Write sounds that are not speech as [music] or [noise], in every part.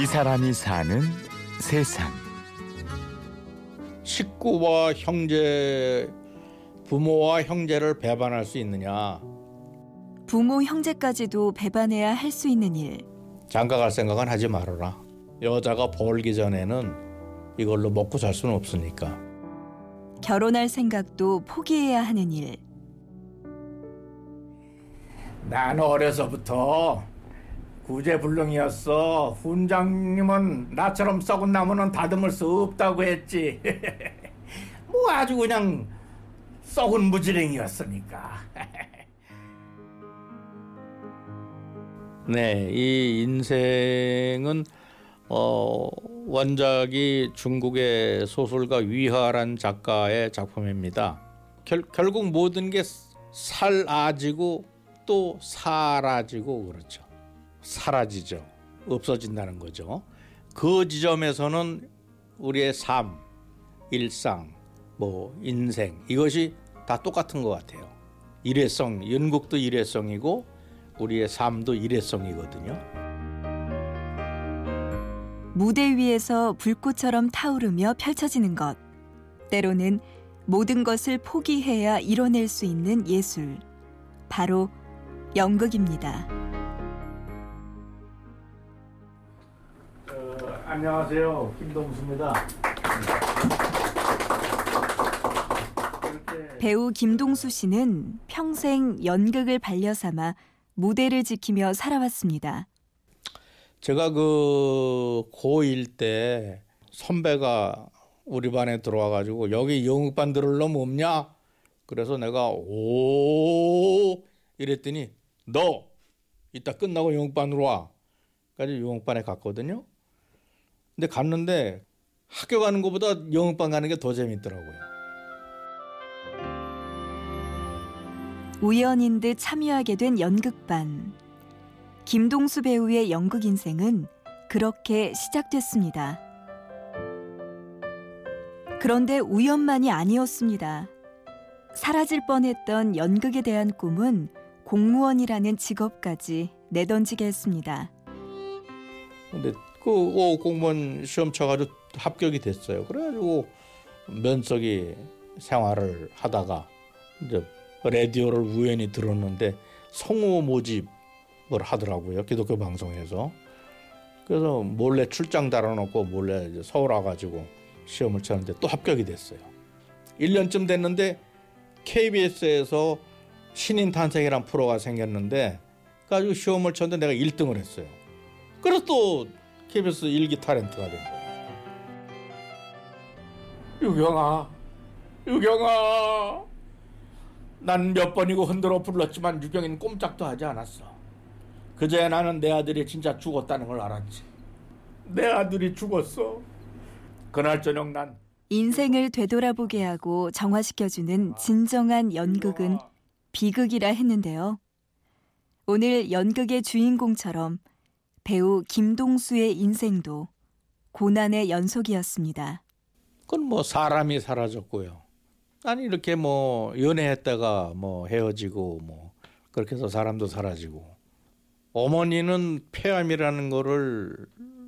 이 사람이 사는 세상. 식구와 형제, 부모와 형제를 배반할 수 있느냐? 부모 형제까지도 배반해야 할 수 있는 일. 장가 갈 생각은 하지 말아라. 여자가 벌기 전에는 이걸로 먹고 살 수는 없으니까. 결혼할 생각도 포기해야 하는 일. 난 어려서부터 구제불능이었어. 훈장님은 나처럼 썩은 나무는 다듬을 수 없다고 했지. [laughs] 뭐 아주 그냥 썩은 무지랭이였으니까. [laughs] 네, 이 인생은 어, 원작이 중국의 소설가 위하란 작가의 작품입니다. 결, 결국 모든 게 살아지고 또 사라지고 그렇죠. 사라지죠. 없어진다는 거죠. 그 지점에서는 우리의 삶, 일상, 뭐 인생 이것이 다 똑같은 것 같아요. 일회성, 연극도 일회성이고 우리의 삶도 일회성이거든요. 무대 위에서 불꽃처럼 타오르며 펼쳐지는 것. 때로는 모든 것을 포기해야 이뤄낼 수 있는 예술. 바로 연극입니다. 안녕하세요. 김동수입니다. 배우 김동수 씨는 평생 연극을 반려 삼아 무대를 지키며 살아왔습니다. 제가 그 고1 때 선배가 우리 반에 들어와 가지고 여기 영국반 들을 놈 없냐? 그래서 내가 오 이랬더니 너 이따 끝나고 영국반으로 와. 까지 영국반에 갔거든요. 근데 갔는데 학교 가는 것보다 영국반 가는 게 더 재밌더라고요. 우연인 듯 참여하게 된 연극반. 김동수 배우의 연극 인생은 그렇게 시작됐습니다. 그런데 우연만이 아니었습니다. 사라질 뻔했던 연극에 대한 꿈은 공무원이라는 직업까지 내던지게 했습니다. 근데 그 어, 공무원 시험 쳐가지고 합격이 됐어요. 그래가지고 면석이 생활을 하다가 이제 라디오를 우연히 들었는데 성우 모집을 하더라고요. 기독교 방송에서. 그래서 몰래 출장 달아놓고 몰래 서울 와가지고 시험을 쳤는데 또 합격이 됐어요. 1년쯤 됐는데 KBS에서 신인 탄생이란 프로가 생겼는데 가지고 시험을 쳤는데 내가 1등을 했어요. 그래서 또 KBS 일기 타렌트가 된 거예요. 유경아, 유경아. 난 몇 번이고 흔들어 불렀지만 유경이는 꼼짝도 하지 않았어. 그제야 나는 내 아들이 진짜 죽었다는 걸 알았지. 내 아들이 죽었어. 그날 저녁 난 인생을 되돌아보게 하고 정화시켜주는 진정한 연극은 비극이라 했는데요. 오늘 연극의 주인공처럼 배우 김동수의 인생도 고난의 연속이었습니다. 그건 뭐 사람이 사라졌고요. 아니 이렇게 뭐 연애했다가 뭐 헤어지고 뭐 그렇게 해서 사람도 사라지고 어머니는 폐암이라는 거를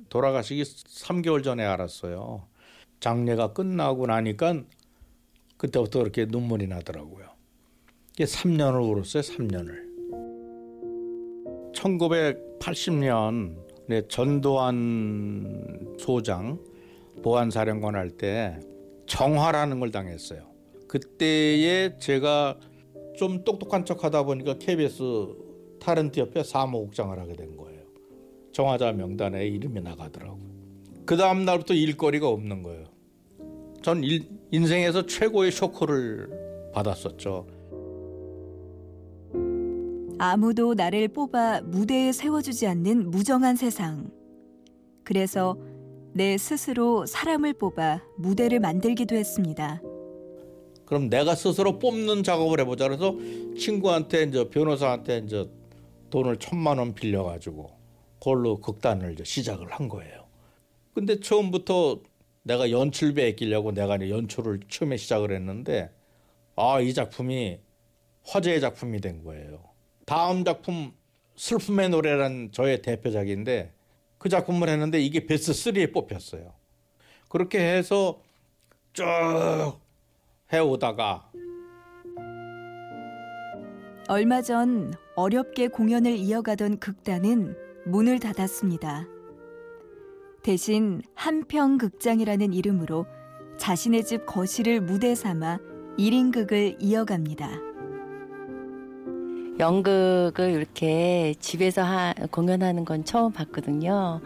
돌아가시기 3개월 전에 알았어요. 장례가 끝나고 나니까 그때부터 그렇게 눈물이 나더라고요. 이게 3년을 울었어요. 3년을. 1980년 전두환 소장 보안사령관 할 때 정화라는 걸 당했어요. 그때에 제가 좀 똑똑한 척 하다 보니까 KBS 타렌트 협회 사무국장을 하게 된 거예요. 정화자 명단에 이름이 나가더라고요. 그 다음 날부터 일거리가 없는 거예요. 전 일, 인생에서 최고의 쇼크를 받았었죠. 아무도 나를 뽑아 무대에 세워주지 않는 무정한 세상. 그래서 내 스스로 사람을 뽑아 무대를 만들기도 했습니다. 그럼 내가 스스로 뽑는 작업을 해보자. 그래서 친구한테 이제 변호사한테 이제 돈을 천만 원 빌려가지고 그걸로 극단을 이제 시작을 한 거예요. 근데 처음부터 내가 연출비에 끼려고 내가 연출을 처음에 시작을 했는데 아 이 작품이 화제의 작품이 된 거예요. 다음 작품 슬픔의 노래란 저의 대표작인데 그 작품을 했는데 이게 베스트 3에 뽑혔어요. 그렇게 해서 쭉 해오다가 얼마 전 어렵게 공연을 이어가던 극단은 문을 닫았습니다. 대신 한평 극장이라는 이름으로 자신의 집 거실을 무대 삼아 1인극을 이어갑니다. 연극을 이렇게 집에서 하, 공연하는 건 처음 봤거든요.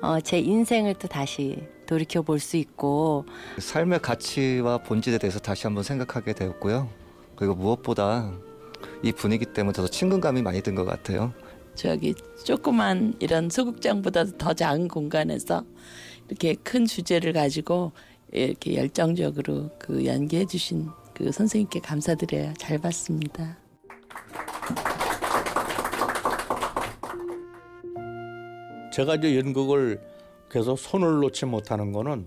어, 제 인생을 또 다시 돌이켜 볼 수 있고 삶의 가치와 본질에 대해서 다시 한번 생각하게 되었고요. 그리고 무엇보다 이 분위기 때문에 저도 친근감이 많이 든 것 같아요. 저기 조그만 이런 소극장보다도 더 작은 공간에서 이렇게 큰 주제를 가지고 이렇게 열정적으로 그 연기해 주신 그 선생님께 감사드려요. 잘 봤습니다. 제가 이제 연극을 계속 손을 놓지 못하는 거는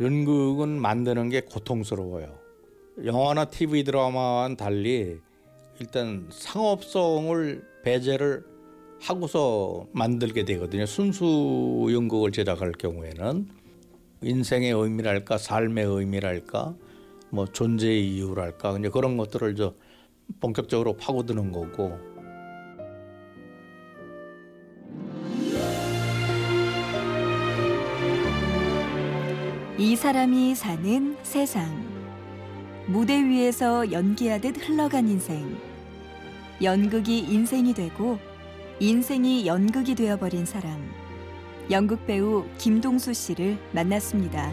연극은 만드는 게 고통스러워요. 영화나 TV 드라마와는 달리 일단 상업성을 배제를 하고서 만들게 되거든요. 순수 연극을 제작할 경우에는 인생의 의미랄까, 삶의 의미랄까, 뭐 존재의 이유랄까, 그런 것들을 저 본격적으로 파고드는 거고 이 사람이 사는 세상. 무대 위에서 연기하듯 흘러간 인생. 연극이 인생이 되고 인생이 연극이 되어버린 사람. 연극 배우 김동수 씨를 만났습니다.